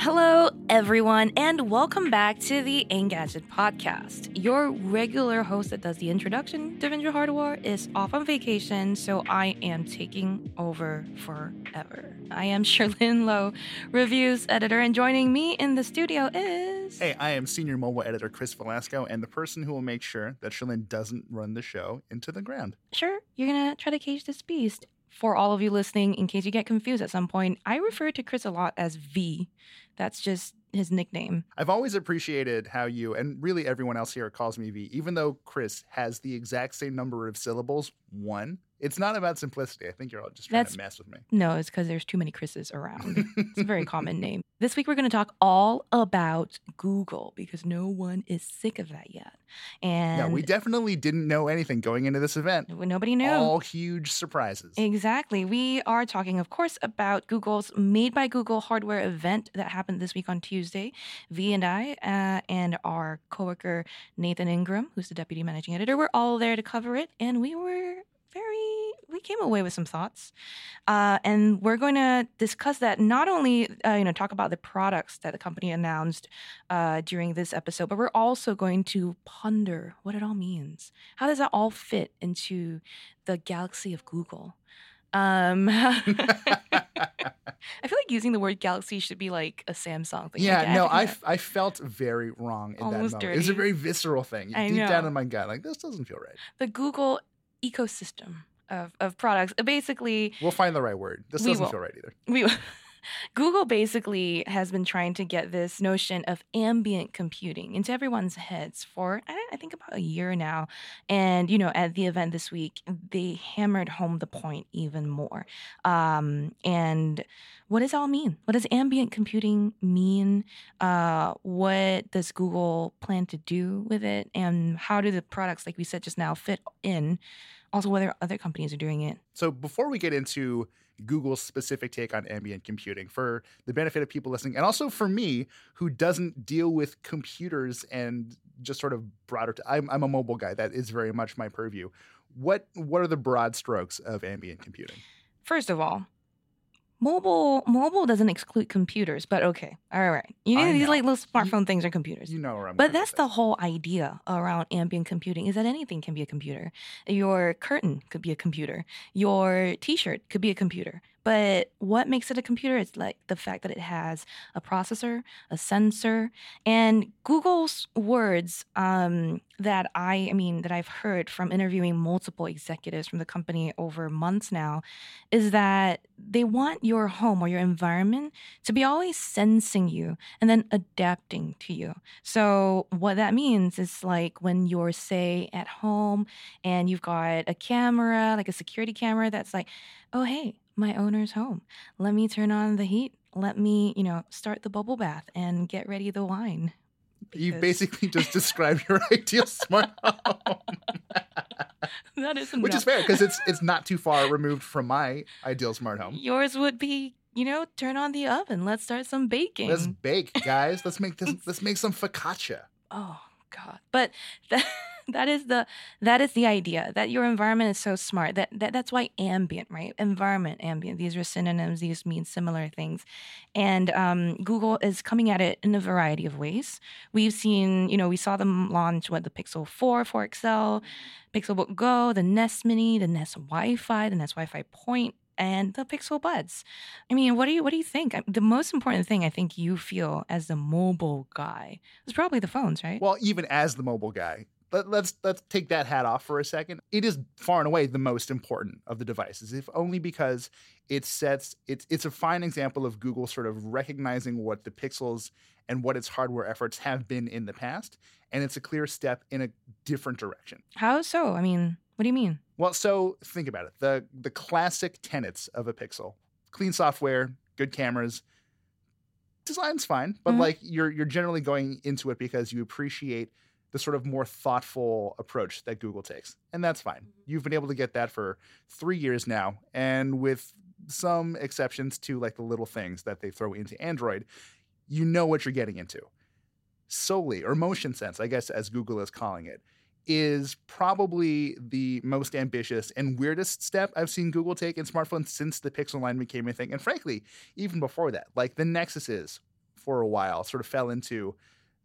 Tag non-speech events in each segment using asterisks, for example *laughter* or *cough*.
Hello, everyone, and welcome back to the Engadget podcast. Your regular host that does the introduction, Devindra Hardawar, is off on vacation, so I am taking over forever. I am *laughs* Cherlynn Low, reviews editor, and joining me in the studio is. Hey, I am senior mobile editor Chris Velazco, and the person who will make sure that Sherlyn doesn't run the show into the ground. Sure, you're gonna try to cage this beast. For all of you listening, in case you get confused at some point, I refer to Chris a lot as V. That's just his nickname. I've always appreciated how you, and really everyone else here calls me V, even though Chris has the exact same number of syllables, one. It's not about simplicity. I think you're all just trying That's- to mess with me. No, it's because there's too many Chris's around. it's a very common *laughs* name. This week, we're going to talk all about Google because no one is sick of that yet. And no, we definitely didn't know anything going into this event. nobody knew. All huge surprises. Exactly. We are talking, of course, about Google's Made by Google hardware event that happened this week on Tuesday. V and I uh, and our coworker Nathan Ingraham, who's the deputy managing editor, were all there to cover it, and we were. We came away with some thoughts, uh, and we're going to discuss that. Not only, uh, you know, talk about the products that the company announced uh, during this episode, but we're also going to ponder what it all means. How does that all fit into the galaxy of Google? Um, *laughs* I feel like using the word galaxy should be like a Samsung thing. yeah, Like, no, I, *laughs* yeah. felt very wrong in Almost that moment. It was a very visceral thing. I Deep down in my gut, like, this doesn't feel right. the Google ecosystem of, of products. Basically, We'll find the right word. This doesn't will. feel right either. we *laughs* Google basically has been trying to get this notion of ambient computing into everyone's heads for I think about a year now. And you know, at the event this week, they hammered home the point even more. Um, and what does all mean? What does ambient computing mean? Uh, what does Google plan to do with it? And how do the products, like we said just now, fit in? Also, whether other companies are doing it. So before we get into Google's specific take on ambient computing, for the benefit of people listening, and also for me who doesn't deal with computers and just sort of broader, i I'm, I'm a mobile guy. That is very much my purview. What what are the broad strokes of ambient computing? First of all, mobile mobile doesn't exclude computers, but okay, all right. You know I these know. like little smartphone things are computers. You know where I'm. But that's the whole idea around ambient computing is that anything can be a computer. Your curtain could be a computer. Your t-shirt could be a computer. But what makes it a computer is like the fact that it has a processor, a sensor, and Google's words um, that I, I mean, that I've heard from interviewing multiple executives from the company over months now, is that they want your home or your environment to be always sensing you and then adapting to you. So what that means is like when you're say at home and you've got a camera, like a security camera that's like, "Oh, hey, my owner's home. Let me turn on the heat. Let me, you know, start the bubble bath and get ready the wine." You basically just *laughs* described your *laughs* ideal smart home, that is enough. which is fair because it's it's not too far removed from my ideal smart home. Yours would be, you know, turn on the oven. Let's start some baking. Let's bake, guys. Let's make this. *laughs* Let's make some focaccia. Oh God! But that that is the that is the idea that your environment is so smart that, that that's why ambient right environment ambient these are synonyms these mean similar things and um, google is coming at it in a variety of ways we've seen you know we saw them launch what the pixel 4 for XL pixelbook go the nest mini the nest wi-fi the nest wi-fi point and the Pixel Buds. I mean, what do you what do you think? The most important thing I think you feel as the mobile guy is probably the phones, right? Well, even as the mobile guy, let, let's let's take that hat off for a second. It is far and away the most important of the devices, if only because it sets it's it's a fine example of Google sort of recognizing what the Pixels and what its hardware efforts have been in the past, and it's a clear step in a different direction. How so? I mean, what do you mean? Well, so think about it. The the classic tenets of a Pixel: clean software, good cameras, design's fine, but Mhm. like you're you're generally going into it because you appreciate the sort of more thoughtful approach that Google takes. And that's fine. Mm-hmm. You've been able to get that for 3 years now and with some exceptions to like the little things that they throw into Android, you know what you're getting into. Soli or motion sense, I guess as Google is calling it, is probably the most ambitious and weirdest step I've seen Google take in smartphones since the Pixel line became a thing. And frankly, even before that, like the Nexuses for a while sort of fell into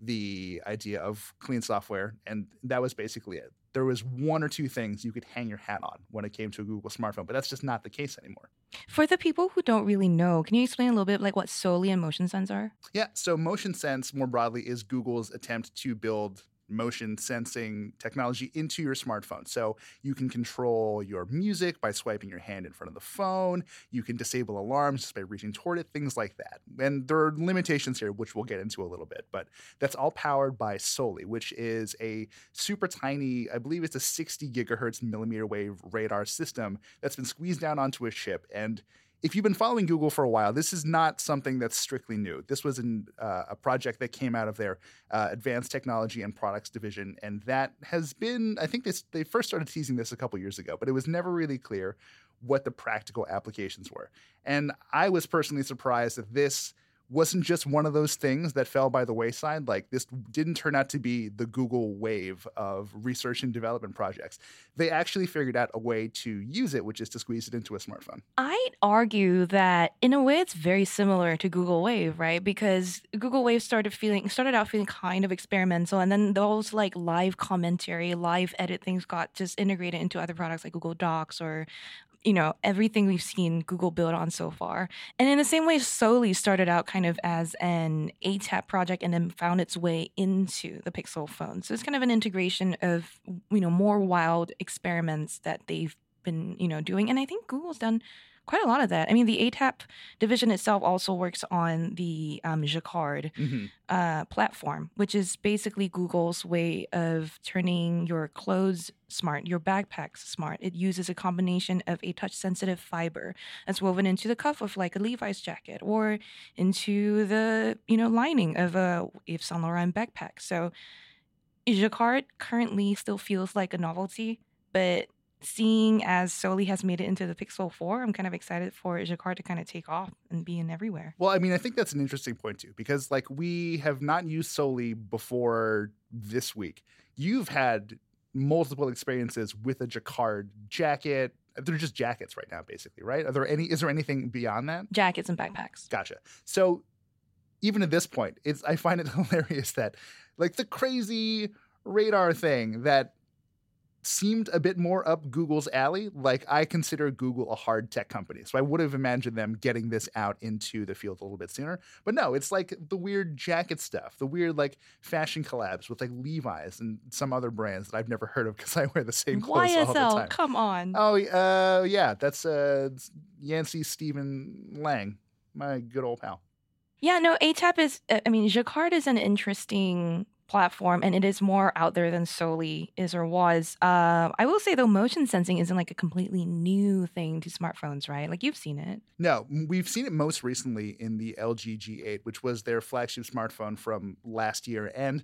the idea of clean software. And that was basically it. There was one or two things you could hang your hat on when it came to a Google smartphone, but that's just not the case anymore. For the people who don't really know, can you explain a little bit like what Soli and Motion Sense are? Yeah, so motion sense more broadly is Google's attempt to build motion sensing technology into your smartphone. So you can control your music by swiping your hand in front of the phone. You can disable alarms just by reaching toward it, things like that. And there are limitations here, which we'll get into a little bit, but that's all powered by Soli, which is a super tiny, I believe it's a 60 gigahertz millimeter wave radar system that's been squeezed down onto a chip. And if you've been following Google for a while, this is not something that's strictly new. This was uh, a project that came out of their uh, advanced technology and products division, and that has been, I think this, they first started teasing this a couple years ago, but it was never really clear what the practical applications were. And I was personally surprised that this wasn't just one of those things that fell by the wayside. Like this didn't turn out to be the Google wave of research and development projects. They actually figured out a way to use it, which is to squeeze it into a smartphone. I'd argue that in a way it's very similar to Google Wave, right? Because Google Wave started feeling started out feeling kind of experimental and then those like live commentary, live edit things got just integrated into other products like Google Docs or you know, everything we've seen Google build on so far. And in the same way, Soli started out kind of as an ATAP project and then found its way into the Pixel phone. So it's kind of an integration of, you know, more wild experiments that they've been, you know, doing. And I think Google's done quite a lot of that. I mean, the ATAP division itself also works on the um, Jacquard Mm-hmm. uh, platform, which is basically Google's way of turning your clothes smart, your backpacks smart. It uses a combination of a touch sensitive fiber that's woven into the cuff of like a Levi's jacket or into the, you know, lining of a Yves Saint Laurent backpack. So Jacquard currently still feels like a novelty, but seeing as Soli has made it into the Pixel 4, I'm kind of excited for Jacquard to kind of take off and be in everywhere. Well, I mean, I think that's an interesting point too, because like we have not used Soli before this week. You've had multiple experiences with a Jacquard jacket. They're just jackets right now, basically, right? Are there any? Is there anything beyond that? Jackets and backpacks. Gotcha. So even at this point, it's I find it *laughs* hilarious that like the crazy radar thing that seemed a bit more up Google's alley. Like I consider Google a hard tech company. So I would have imagined them getting this out into the field a little bit sooner. But no, it's like the weird jacket stuff, the weird like fashion collabs with like Levi's and some other brands that I've never heard of because I wear the same clothes all the YSL, time. come on. Oh, uh, yeah, that's uh, Yancey Stephen Lang, my good old pal. Yeah, no, ATAP is, I mean, Jacquard is an interesting platform and it is more out there than Soli is or was. Uh, I will say though, motion sensing isn't like a completely new thing to smartphones, right? Like you've seen it. No, we've seen it most recently in the LG G8, which was their flagship smartphone from last year. And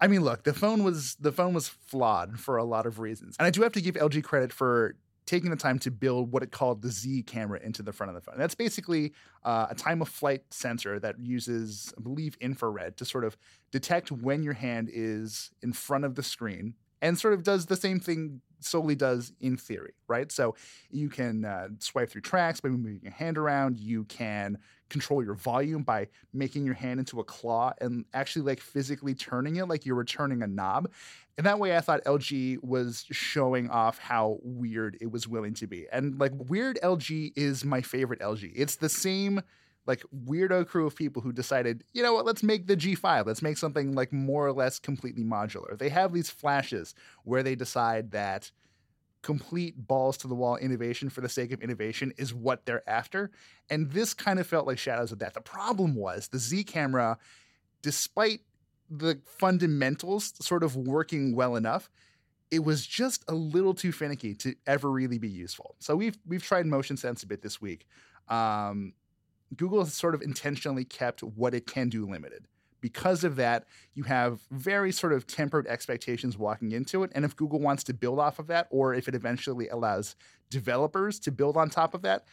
I mean, look, the phone was the phone was flawed for a lot of reasons. And I do have to give LG credit for taking the time to build what it called the Z camera into the front of the phone. That's basically uh, a time of flight sensor that uses, I believe, infrared to sort of detect when your hand is in front of the screen and sort of does the same thing Soli does in theory, right? So you can uh, swipe through tracks by moving your hand around. You can control your volume by making your hand into a claw and actually like physically turning it like you're returning a knob. And that way I thought LG was showing off how weird it was willing to be. And like weird LG is my favorite LG. It's the same like weirdo crew of people who decided, you know what, let's make the G5. Let's make something like more or less completely modular. They have these flashes where they decide that complete balls to the wall innovation for the sake of innovation is what they're after. And this kind of felt like shadows of that. The problem was the Z camera, despite the fundamentals sort of working well enough, it was just a little too finicky to ever really be useful. So we've we've tried motion sense a bit this week. Um, Google has sort of intentionally kept what it can do limited. Because of that, you have very sort of tempered expectations walking into it. And if Google wants to build off of that, or if it eventually allows developers to build on top of that,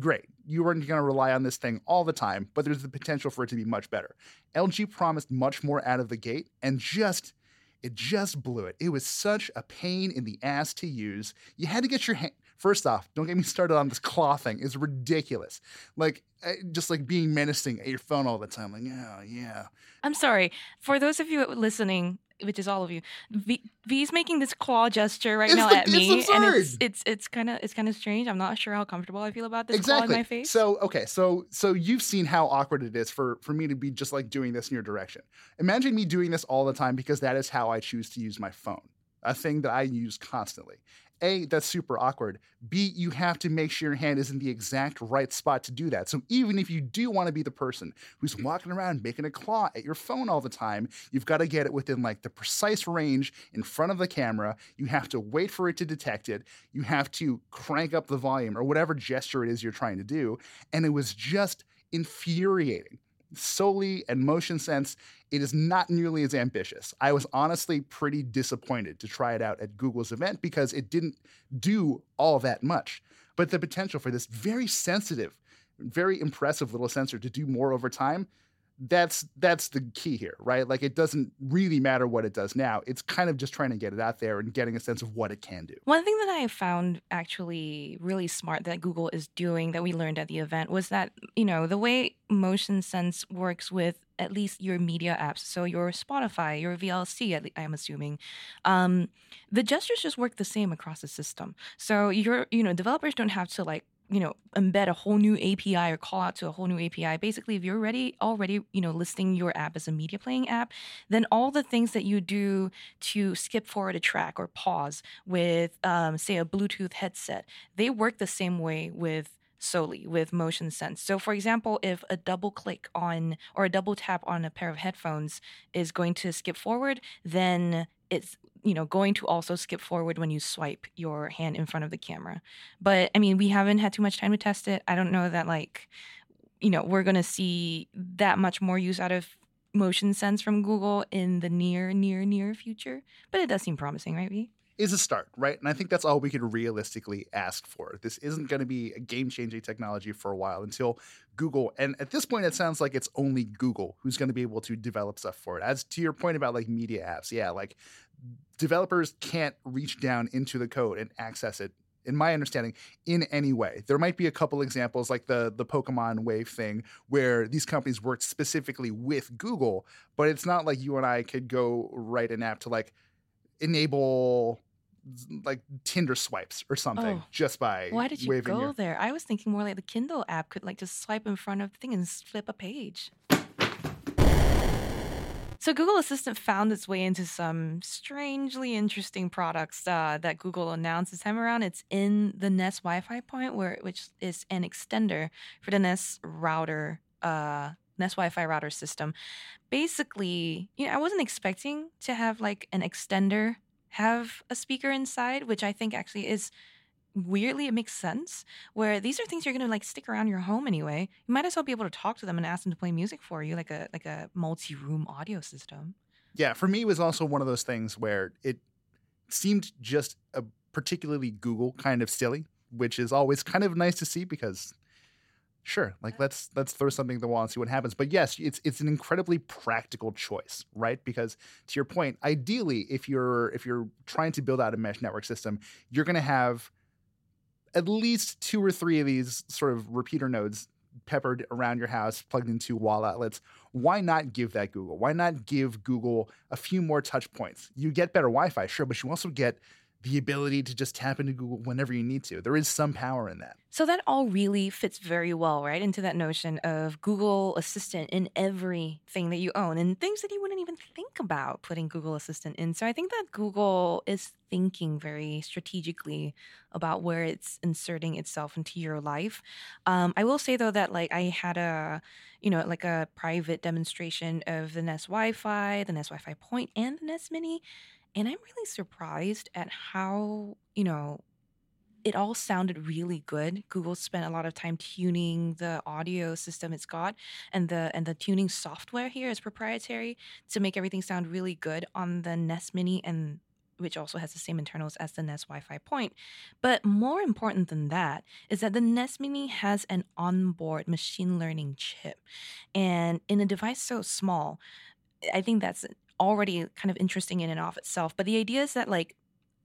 great. You aren't going to rely on this thing all the time, but there's the potential for it to be much better. LG promised much more out of the gate and just it just blew it. It was such a pain in the ass to use. You had to get your hand First off, don't get me started on this claw thing. It's ridiculous. Like eh, just like being menacing at your phone all the time. Like, yeah, yeah. I'm sorry. For those of you listening, which is all of you, v, V's making this claw gesture right it's now the, at me, absurd. and it's it's it's kind of it's kind of strange. I'm not sure how comfortable I feel about this exactly. claw in my face. So okay, so so you've seen how awkward it is for for me to be just like doing this in your direction. Imagine me doing this all the time because that is how I choose to use my phone a thing that I use constantly. A, that's super awkward. B, you have to make sure your hand is in the exact right spot to do that. So even if you do want to be the person who's walking around making a claw at your phone all the time, you've got to get it within like the precise range in front of the camera. You have to wait for it to detect it. You have to crank up the volume or whatever gesture it is you're trying to do. And it was just infuriating Soli and motion sense, it is not nearly as ambitious. I was honestly pretty disappointed to try it out at Google's event because it didn't do all that much. But the potential for this very sensitive, very impressive little sensor to do more over time that's that's the key here, right? Like it doesn't really matter what it does now. It's kind of just trying to get it out there and getting a sense of what it can do. One thing that I found actually really smart that Google is doing that we learned at the event was that, you know, the way motion sense works with at least your media apps, so your Spotify, your VLC, I'm assuming, um, the gestures just work the same across the system. So your, you know, developers don't have to like you know embed a whole new api or call out to a whole new api basically if you're already already you know listing your app as a media playing app then all the things that you do to skip forward a track or pause with um, say a bluetooth headset they work the same way with Soli with motion sense. So, for example, if a double click on or a double tap on a pair of headphones is going to skip forward, then it's you know going to also skip forward when you swipe your hand in front of the camera but i mean we haven't had too much time to test it i don't know that like you know we're going to see that much more use out of motion sense from google in the near near near future but it does seem promising right v is a start, right? And I think that's all we could realistically ask for. This isn't going to be a game changing technology for a while until Google, and at this point, it sounds like it's only Google who's going to be able to develop stuff for it. As to your point about like media apps, yeah, like developers can't reach down into the code and access it in my understanding, in any way. There might be a couple examples like the the Pokemon Wave thing where these companies worked specifically with Google, but it's not like you and I could go write an app to like enable like Tinder swipes or something Oh. just by why did you go your there i was thinking more like the kindle app could like just swipe in front of the thing and flip a page So Google Assistant found its way into some strangely interesting products uh, that Google announced this time around. It's in the Nest Wi-Fi point, where which is an extender for the Nest router, uh, Nest Wi-Fi router system. Basically, you know, I wasn't expecting to have like an extender have a speaker inside, which I think actually is weirdly it makes sense where these are things you're going to like stick around your home anyway. You might as well be able to talk to them and ask them to play music for you like a like a multi-room audio system. Yeah, for me, it was also one of those things where it seemed just a particularly Google kind of silly, which is always kind of nice to see because sure like let's let's throw something at the wall and see what happens. But yes it's it's an incredibly practical choice right? Because to your point ideally if you're if you're trying to build out a mesh network system you're going to have at least two or three of these sort of repeater nodes peppered around your house plugged into wall outlets why not give that google? Why not give google a few more touch points? You get better wi-fi sure but you also get the ability to just tap into Google whenever you need to. There is some power in that. So that all really fits very well, right, into that notion of Google Assistant in everything that you own and things that you wouldn't even think about putting Google Assistant in. So I think that Google is thinking very strategically about where it's inserting itself into your life. Um, I will say though that like I had a, you know, like a private demonstration of the Nest Wi-Fi, the Nest Wi-Fi Point, and the Nest Mini and I'm really surprised at how, you know, it all sounded really good. Google spent a lot of time tuning the audio system it's got and the and the tuning software here is proprietary to make everything sound really good on the Nest Mini and which also has the same internals as the Nest Wi-Fi point. But more important than that is that the Nest Mini has an onboard machine learning chip. And in a device so small, I think that's already kind of interesting in and of itself. But the idea is that like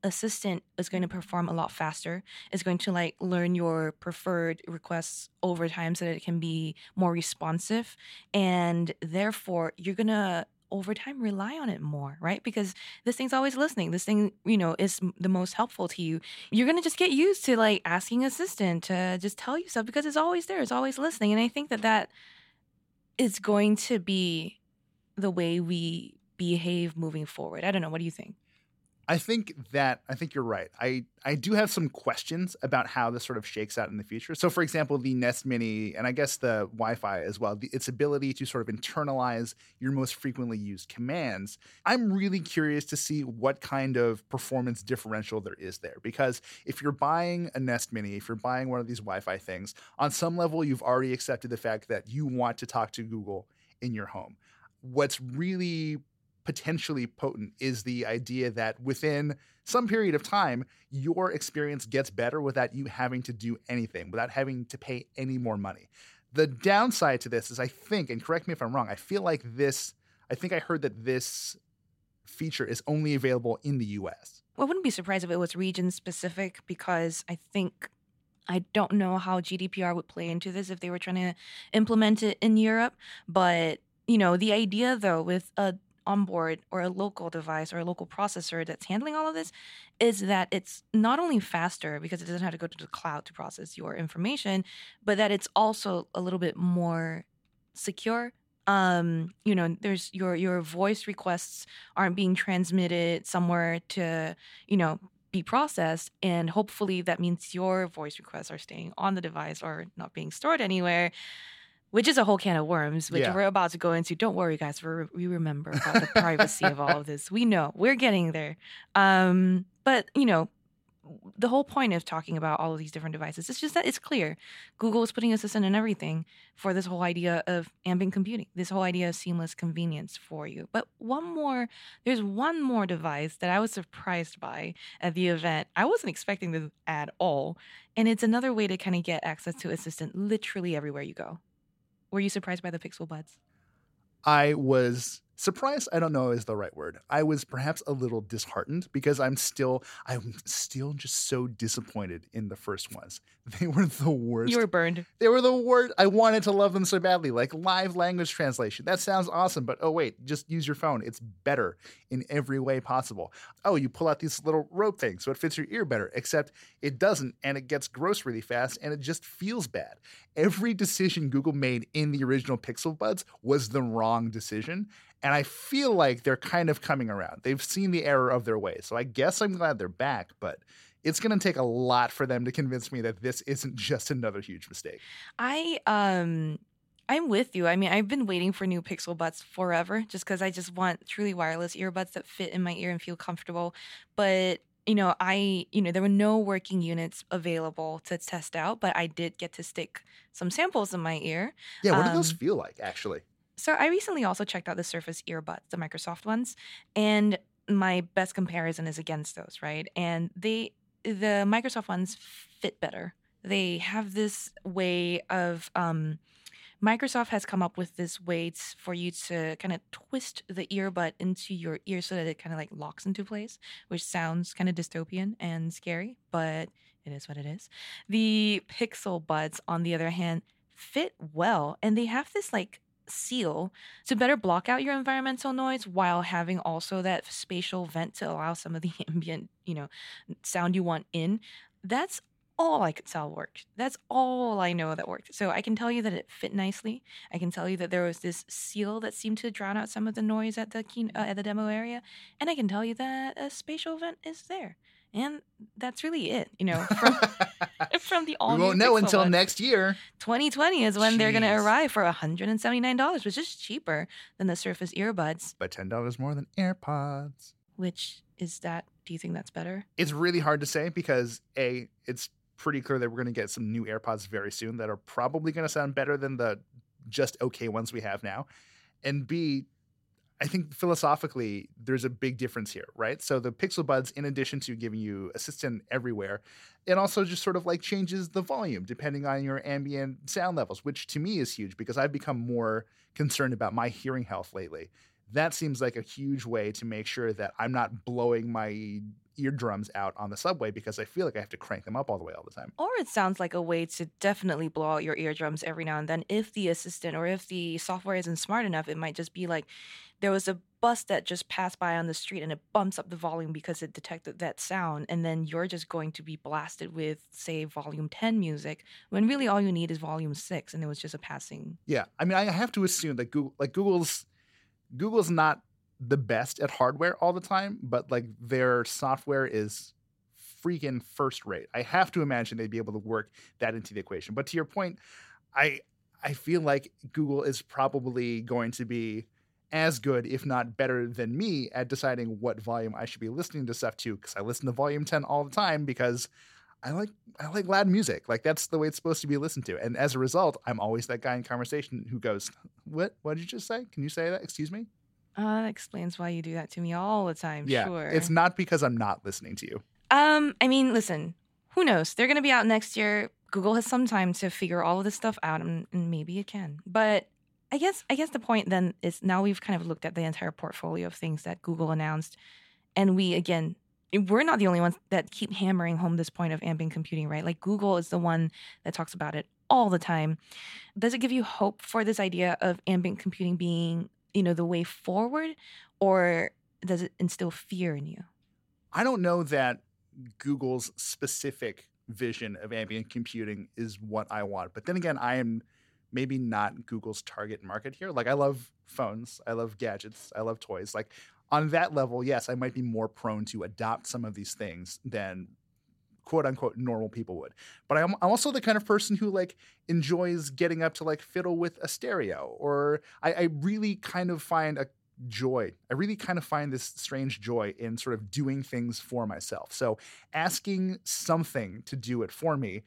assistant is going to perform a lot faster is going to like learn your preferred requests over time so that it can be more responsive and therefore you're going to over time rely on it more right because this thing's always listening this thing you know is the most helpful to you you're going to just get used to like asking assistant to just tell you stuff because it's always there it's always listening and i think that that is going to be the way we behave moving forward? I don't know. What do you think? I think that I think you're right. I I do have some questions about how this sort of shakes out in the future. So, for example, the Nest Mini and I guess the Wi-Fi as well, the, its ability to sort of internalize your most frequently used commands. I'm really curious to see what kind of performance differential there is there because if you're buying a Nest Mini, if you're buying one of these Wi-Fi things, on some level you've already accepted the fact that you want to talk to Google in your home. What's really potentially potent is the idea that within some period of time, your experience gets better without you having to do anything, without having to pay any more money. The downside to this is, I think, and correct me if I'm wrong, I feel like this, I think I heard that this feature is only available in the US. Well, I wouldn't be surprised if it was region specific because I think I don't know how GDPR would play into this if they were trying to implement it in Europe. But, you know, the idea though with a onboard or a local device or a local processor that's handling all of this is that it's not only faster because it doesn't have to go to the cloud to process your information, but that it's also a little bit more secure. Um, you know, there's your your voice requests aren't being transmitted somewhere to, you know, be processed and hopefully that means your voice requests are staying on the device or not being stored anywhere which is a whole can of worms, which yeah. we're about to go into. Don't worry, guys. we we remember about the privacy of all of this. We know we're getting there. Um, but you know, the whole point of talking about all of these different devices is just that it's clear Google is putting assistant in everything for this whole idea of ambient computing, this whole idea of seamless convenience for you. But one more, there's one more device that I was surprised by at the event. I wasn't expecting this at all. And it's another way to kind of get access to assistant literally everywhere you go. Were you surprised by the Pixel Buds? I was surprised i don't know is the right word. I was perhaps a little disheartened because i'm still i'm still just so disappointed in the first ones. *laughs* They were the worst. you were burned. They were the worst i wanted to love them so badly like live language translation. That sounds awesome but oh wait just use your phone. It's better in every way possible. Oh you pull out these little rope things so it fits your ear better except it doesn't and it gets gross really fast and it just feels bad. Every decision google made in the original pixel buds was the wrong decision and I feel like they're kind of coming around. They've seen the error of their ways. So I guess I'm glad they're back, but it's going to take a lot for them to convince me that this isn't just another huge mistake. I um I'm with you. I mean, I've been waiting for new Pixel Buds forever just cuz I just want truly wireless earbuds that fit in my ear and feel comfortable. But you know, I, you know, there were no working units available to test out, but I did get to stick some samples in my ear. Yeah, what um, do those um, feel like actually? So I recently also checked out the Surface earbuds, the Microsoft ones, and my best comparison is against those, right? And they the Microsoft ones fit better they have this way of um, Microsoft has come up with this way for you to kind of twist the earbud into your ear so that it kind of like locks into place, which sounds kind of dystopian and scary, but it is what it is. The Pixel Buds, on the other hand, fit well and they have this like seal to better block out your environmental noise while having also that spatial vent to allow some of the *laughs* ambient, you know, sound you want in. That's all I could tell worked. That's all I know that worked. So I can tell you that it fit nicely. I can tell you that there was this seal that seemed to drown out some of the noise at the uh, at the demo area, and I can tell you that a spatial vent is there. And that's really it, you know, from, *laughs* *laughs* from the all we won't know until next year. 2020 is when they're going to arrive for $179, which is cheaper than the Surface earbuds. But ten dollars more than AirPods. Which is that? Do you think that's better? It's really hard to say because a it's pretty clear that we're going to get some new AirPods very soon that are probably going to sound better than the just okay ones we have now. And B, I think philosophically there's a big difference here, right? So the Pixel Buds, in addition to giving you assistant everywhere, it also just sort of like changes the volume depending on your ambient sound levels, which to me is huge because I've become more concerned about my hearing health lately. That seems like a huge way to make sure that I'm not blowing my eardrums out on the subway because I feel like I have to crank them up all the way all the time. Or it sounds like a way to definitely blow out your eardrums every now and then. If the assistant or if the software isn't smart enough, it might just be like there was a bus that just passed by on the street and it bumps up the volume because it detected that sound. And then you're just going to be blasted with, say, volume 10 music when really all you need is volume 6 and it was just a passing. Yeah, I mean, I have to assume that Google, like Google's, Google's not the best at hardware all the time, but like their software is freaking first rate. I have to imagine they'd be able to work that into the equation. But to your point, I I feel like Google is probably going to be as good, if not better than me at deciding what volume I should be listening to stuff to because I listen to volume 10 all the time because I like I like loud music. Like that's the way it's supposed to be listened to. And as a result, I'm always that guy in conversation who goes, "What? What did you just say? Can you say that? Excuse me?" Uh, that explains why you do that to me all the time. yeah, sure. it's not because I'm not listening to you. Um, I mean, listen, who knows? They're going to be out next year. Google has some time to figure all of this stuff out, and, and maybe it can. But I guess, I guess the point then is now we've kind of looked at the entire portfolio of things that Google announced, and we again, we're not the only ones that keep hammering home this point of ambient computing, right? Like Google is the one that talks about it all the time. Does it give you hope for this idea of ambient computing being, you know, the way forward, or does it instill fear in you? I don't know that Google's specific vision of ambient computing is what I want. But then again, I am maybe not Google's target market here. Like I love phones, I love gadgets, I love toys. Like on that level, yes, I might be more prone to adopt some of these things than quote unquote normal people would. But I'm, I'm also the kind of person who like enjoys getting up to like fiddle with a stereo or I, I really kind of find a joy. I really kind of find this strange joy in sort of doing things for myself. So asking something to do it for me,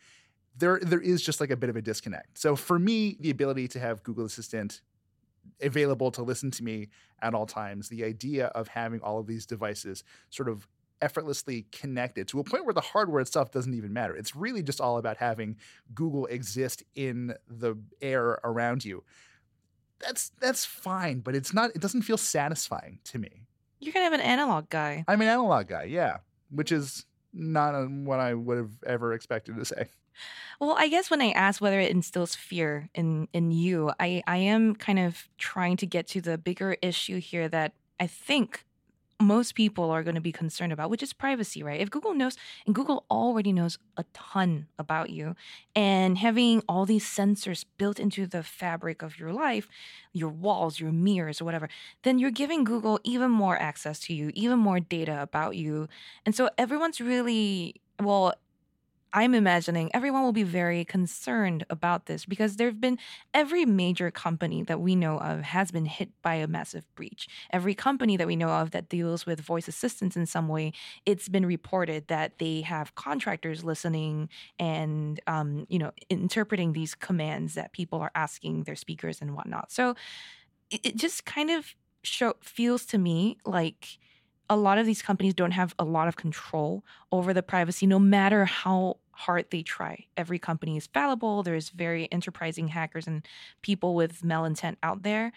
there there is just like a bit of a disconnect. So for me, the ability to have Google Assistant available to listen to me at all times, the idea of having all of these devices sort of effortlessly connected to a point where the hardware itself doesn't even matter. It's really just all about having Google exist in the air around you that's that's fine, but it's not. It doesn't feel satisfying to me. You're kind of an analog guy. I'm an analog guy, yeah, which is not uh, what I would have ever expected to say. Well, I guess when I ask whether it instills fear in in you, I I am kind of trying to get to the bigger issue here that I think most people are going to be concerned about, which is privacy, right? If Google knows, and Google already knows a ton about you, and having all these sensors built into the fabric of your life, your walls, your mirrors, or whatever, then you're giving Google even more access to you, even more data about you. And so everyone's really, well, I'm imagining everyone will be very concerned about this because there have been every major company that we know of has been hit by a massive breach. Every company that we know of that deals with voice assistance in some way, it's been reported that they have contractors listening and um, you know interpreting these commands that people are asking their speakers and whatnot. So it, it just kind of show, feels to me like a lot of these companies don't have a lot of control over the privacy, no matter how hard they try. Every company is fallible. There's very enterprising hackers and people with malintent out there.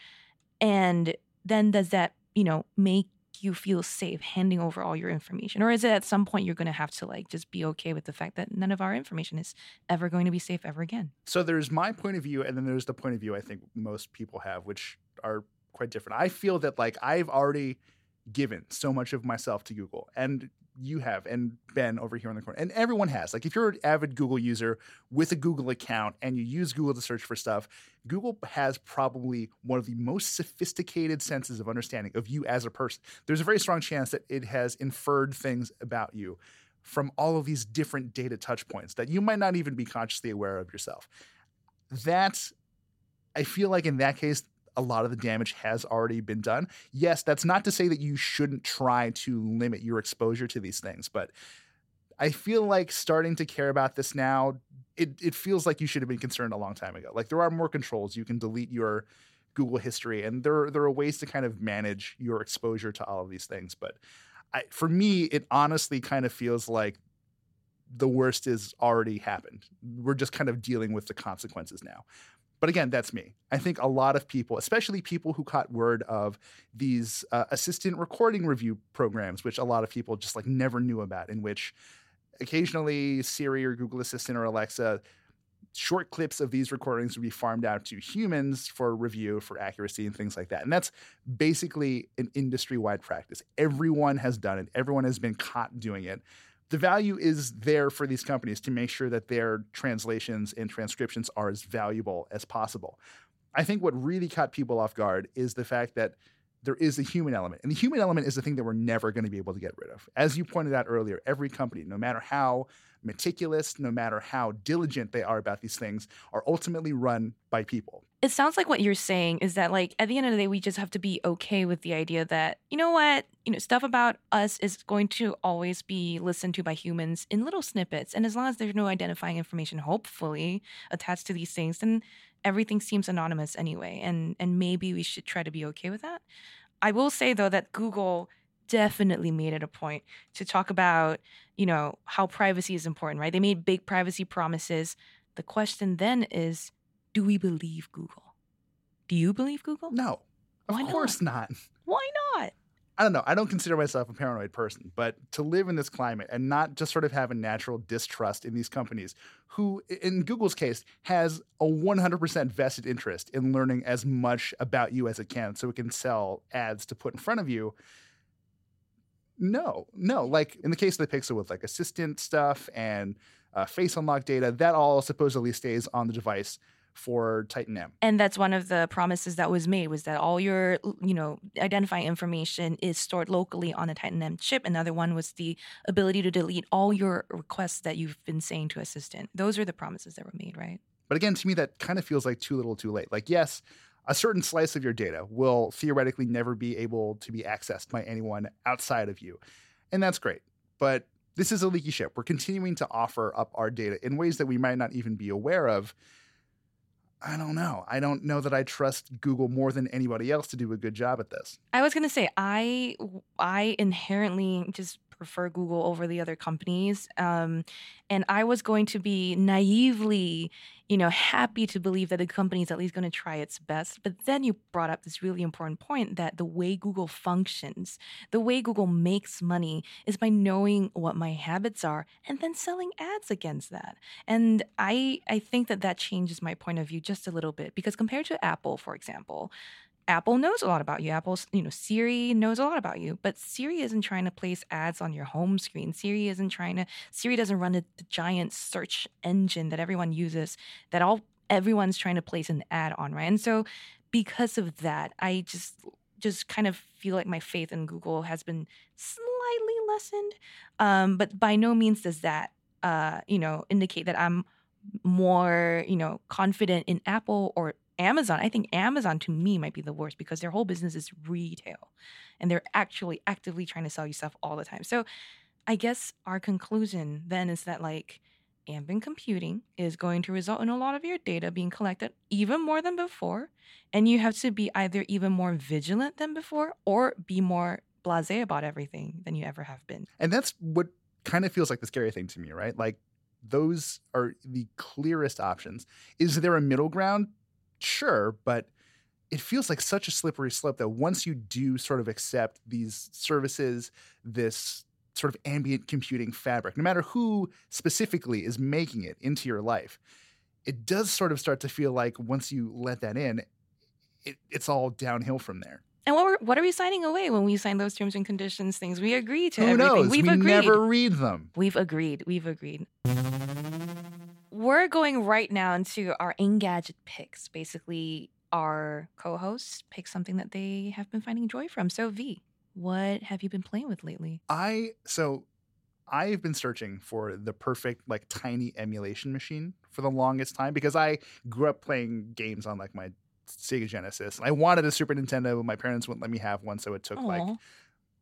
And then does that, you know, make you feel safe handing over all your information? Or is it at some point you're going to have to like just be okay with the fact that none of our information is ever going to be safe ever again? So there's my point of view, and then there's the point of view I think most people have, which are quite different. I feel that like I've already given so much of myself to Google. And you have, and Ben over here in the corner, and everyone has. Like, if you're an avid Google user with a Google account and you use Google to search for stuff, Google has probably one of the most sophisticated senses of understanding of you as a person. There's a very strong chance that it has inferred things about you from all of these different data touch points that you might not even be consciously aware of yourself. That's, I feel like in that case, a lot of the damage has already been done. Yes, that's not to say that you shouldn't try to limit your exposure to these things, but I feel like starting to care about this now, it, it feels like you should have been concerned a long time ago. Like there are more controls. You can delete your Google history, and there, there are ways to kind of manage your exposure to all of these things. But I, for me, it honestly kind of feels like the worst has already happened. We're just kind of dealing with the consequences now. But again, that's me. I think a lot of people, especially people who caught word of these uh, assistant recording review programs, which a lot of people just like never knew about, in which occasionally Siri or Google Assistant or Alexa short clips of these recordings would be farmed out to humans for review for accuracy and things like that. And that's basically an industry wide practice. Everyone has done it, everyone has been caught doing it the value is there for these companies to make sure that their translations and transcriptions are as valuable as possible. I think what really caught people off guard is the fact that there is a human element. And the human element is the thing that we're never going to be able to get rid of. As you pointed out earlier, every company, no matter how meticulous, no matter how diligent they are about these things, are ultimately run by people. It sounds like what you're saying is that, like, at the end of the day, we just have to be okay with the idea that, you know what, you know, stuff about us is going to always be listened to by humans in little snippets. And as long as there's no identifying information, hopefully, attached to these things, then everything seems anonymous anyway. And and maybe we should try to be okay with that. I will say though that Google definitely made it a point to talk about, you know, how privacy is important, right? They made big privacy promises. The question then is, do we believe Google? Do you believe Google? No. Of Why course not? not. Why not? I don't know. I don't consider myself a paranoid person, but to live in this climate and not just sort of have a natural distrust in these companies, who, in Google's case, has a 100% vested interest in learning as much about you as it can so it can sell ads to put in front of you, no, no. Like in the case of the Pixel with like assistant stuff and uh, face unlock data, that all supposedly stays on the device for Titan M. And that's one of the promises that was made was that all your, you know, identifying information is stored locally on a Titan M chip. Another one was the ability to delete all your requests that you've been saying to Assistant. Those are the promises that were made, right? But again, to me, that kind of feels like too little too late. Like, yes, a certain slice of your data will theoretically never be able to be accessed by anyone outside of you. And that's great. But this is a leaky ship. We're continuing to offer up our data in ways that we might not even be aware of. I don't know. I don't know that I trust Google more than anybody else to do a good job at this. I was going to say I I inherently just prefer Google over the other companies. Um, and I was going to be naively, you know, happy to believe that the company is at least going to try its best. But then you brought up this really important point that the way Google functions, the way Google makes money is by knowing what my habits are and then selling ads against that. And I I think that that changes my point of view just a little bit because compared to Apple, for example, Apple knows a lot about you. Apple's, you know, Siri knows a lot about you, but Siri isn't trying to place ads on your home screen. Siri isn't trying to, Siri doesn't run the, giant search engine that everyone uses, that all everyone's trying to place an ad on, right? And so because of that, I just just kind of feel like my faith in Google has been slightly lessened. Um, but by no means does that, uh, you know, indicate that I'm more, you know, confident in Apple or Amazon, I think Amazon to me might be the worst because their whole business is retail and they're actually actively trying to sell you stuff all the time. So I guess our conclusion then is that like ambient computing is going to result in a lot of your data being collected even more than before. And you have to be either even more vigilant than before or be more blasé about everything than you ever have been. And that's what kind of feels like the scary thing to me, right? Like those are the clearest options. Is there a middle ground? Sure, but it feels like such a slippery slope that once you do sort of accept these services, this sort of ambient computing fabric, no matter who specifically is making it into your life, it does sort of start to feel like once you let that in, it, it's all downhill from there. And what, were, what are we signing away when we sign those terms and conditions things? We agree to Who everything. knows? We've we agreed. never read them. We've agreed. We've agreed. We're going right now into our Engadget picks. Basically, our co-hosts pick something that they have been finding joy from. So, V, what have you been playing with lately? I so I've been searching for the perfect like tiny emulation machine for the longest time because I grew up playing games on like my Sega Genesis. And I wanted a Super Nintendo, but my parents wouldn't let me have one, so it took like Aw.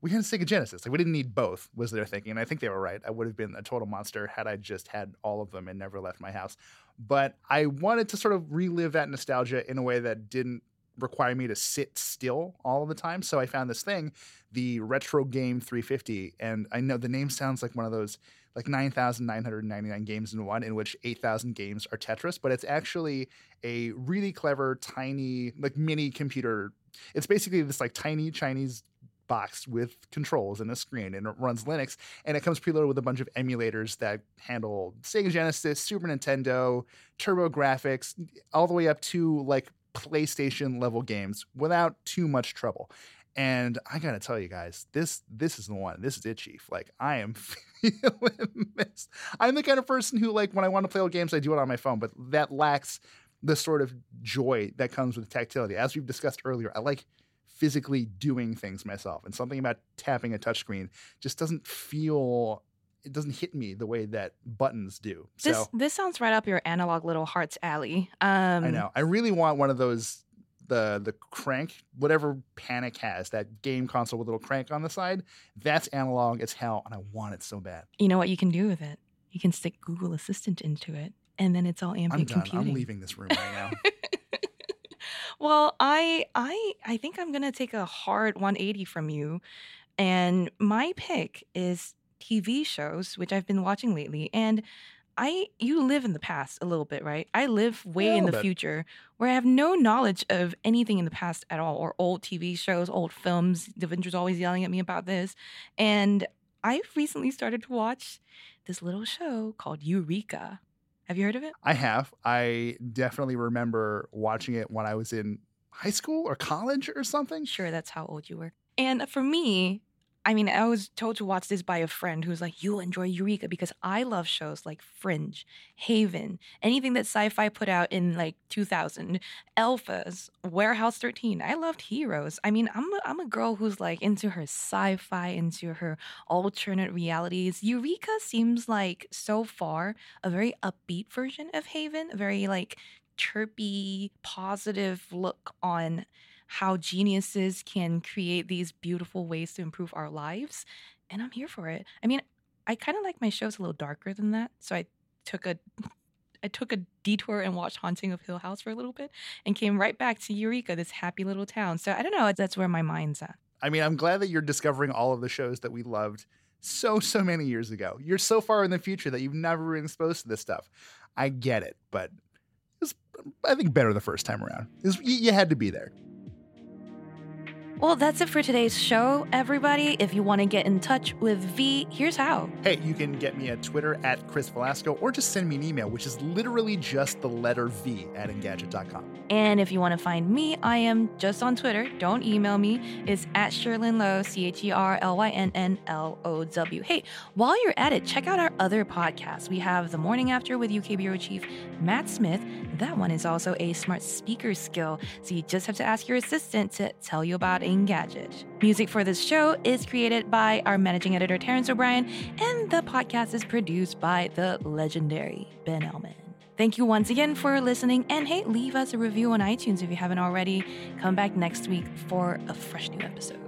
We had a Sega Genesis. Like we didn't need both, was their thinking. And I think they were right. I would have been a total monster had I just had all of them and never left my house. But I wanted to sort of relive that nostalgia in a way that didn't require me to sit still all of the time. So I found this thing, the Retro Game 350. And I know the name sounds like one of those like 9,999 games in one, in which 8,000 games are Tetris, but it's actually a really clever, tiny, like mini computer. It's basically this like tiny Chinese box with controls and a screen and it runs Linux and it comes preloaded with a bunch of emulators that handle Sega Genesis, Super Nintendo, TurboGrafx, all the way up to like PlayStation level games without too much trouble. And I gotta tell you guys, this this is the one. This is it, Chief. Like I am *laughs* feeling this. I'm the kind of person who, like, when I want to play old games, I do it on my phone, but that lacks the sort of joy that comes with tactility. As we've discussed earlier, I like physically doing things myself, and something about tapping a touchscreen just doesn't feel. It doesn't hit me the way that buttons do. This so this sounds right up your analog little heart's alley. Um, I know. I really want one of those the the crank, whatever Panic has, that game console with a little crank on the side. That's analog as hell, and I want it so bad. You know what you can do with it? You can stick Google Assistant into it, and then it's all ambient I'm done. computing. I'm leaving this room right now. *laughs* well, I I I think I'm gonna take a hard 180 from you, and my pick is TV shows, which I've been watching lately, and. I you live in the past a little bit, right? I live way in the bit. future where I have no knowledge of anything in the past at all, or old TV shows, old films. Devindra's always yelling at me about this. And I've recently started to watch this little show called Eureka. Have you heard of it? I have. I definitely remember watching it when I was in high school or college or something. Sure, that's how old you were. And for me, I mean, I was told to watch this by a friend who's like, you'll enjoy Eureka because I love shows like Fringe, Haven, anything that sci fi put out in like 2000, Alphas, Warehouse 13. I loved Heroes. I mean, I'm a, I'm a girl who's like into her sci fi, into her alternate realities. Eureka seems like so far a very upbeat version of Haven, a very like chirpy, positive look on how geniuses can create these beautiful ways to improve our lives. And I'm here for it. I mean, I kind of like my shows a little darker than that. So I took a *laughs* I took a detour and watched Haunting of Hill House for a little bit and came right back to Eureka, this happy little town. So I don't know, that's where my mind's at. I mean, I'm glad that you're discovering all of the shows that we loved so, so many years ago. You're so far in the future that you've never been exposed to this stuff. I get it, but it was, I think, better the first time around. Was- you, you had to be there. Well, that's it for today's show, everybody. If you want to get in touch with V, here's how. Hey, you can get me at Twitter at Chris Velazco or just send me an email, which is literally just the letter V at Engadget.com. And if you want to find me, I am just on Twitter. Don't email me. It's at Cherlynn Low, C H E R L Y N N L O W. Hey, while you're at it, check out our other podcasts. We have The Morning After with UK Bureau Chief Matt Smith. That one is also a smart speaker skill, so you just have to ask your assistant to tell you about Engadget. Music for this show is created by our managing editor, Terrence O'Brien, and the podcast is produced by the legendary Ben Ellman. Thank you once again for listening. And hey, leave us a review on iTunes if you haven't already. Come back next week for a fresh new episode.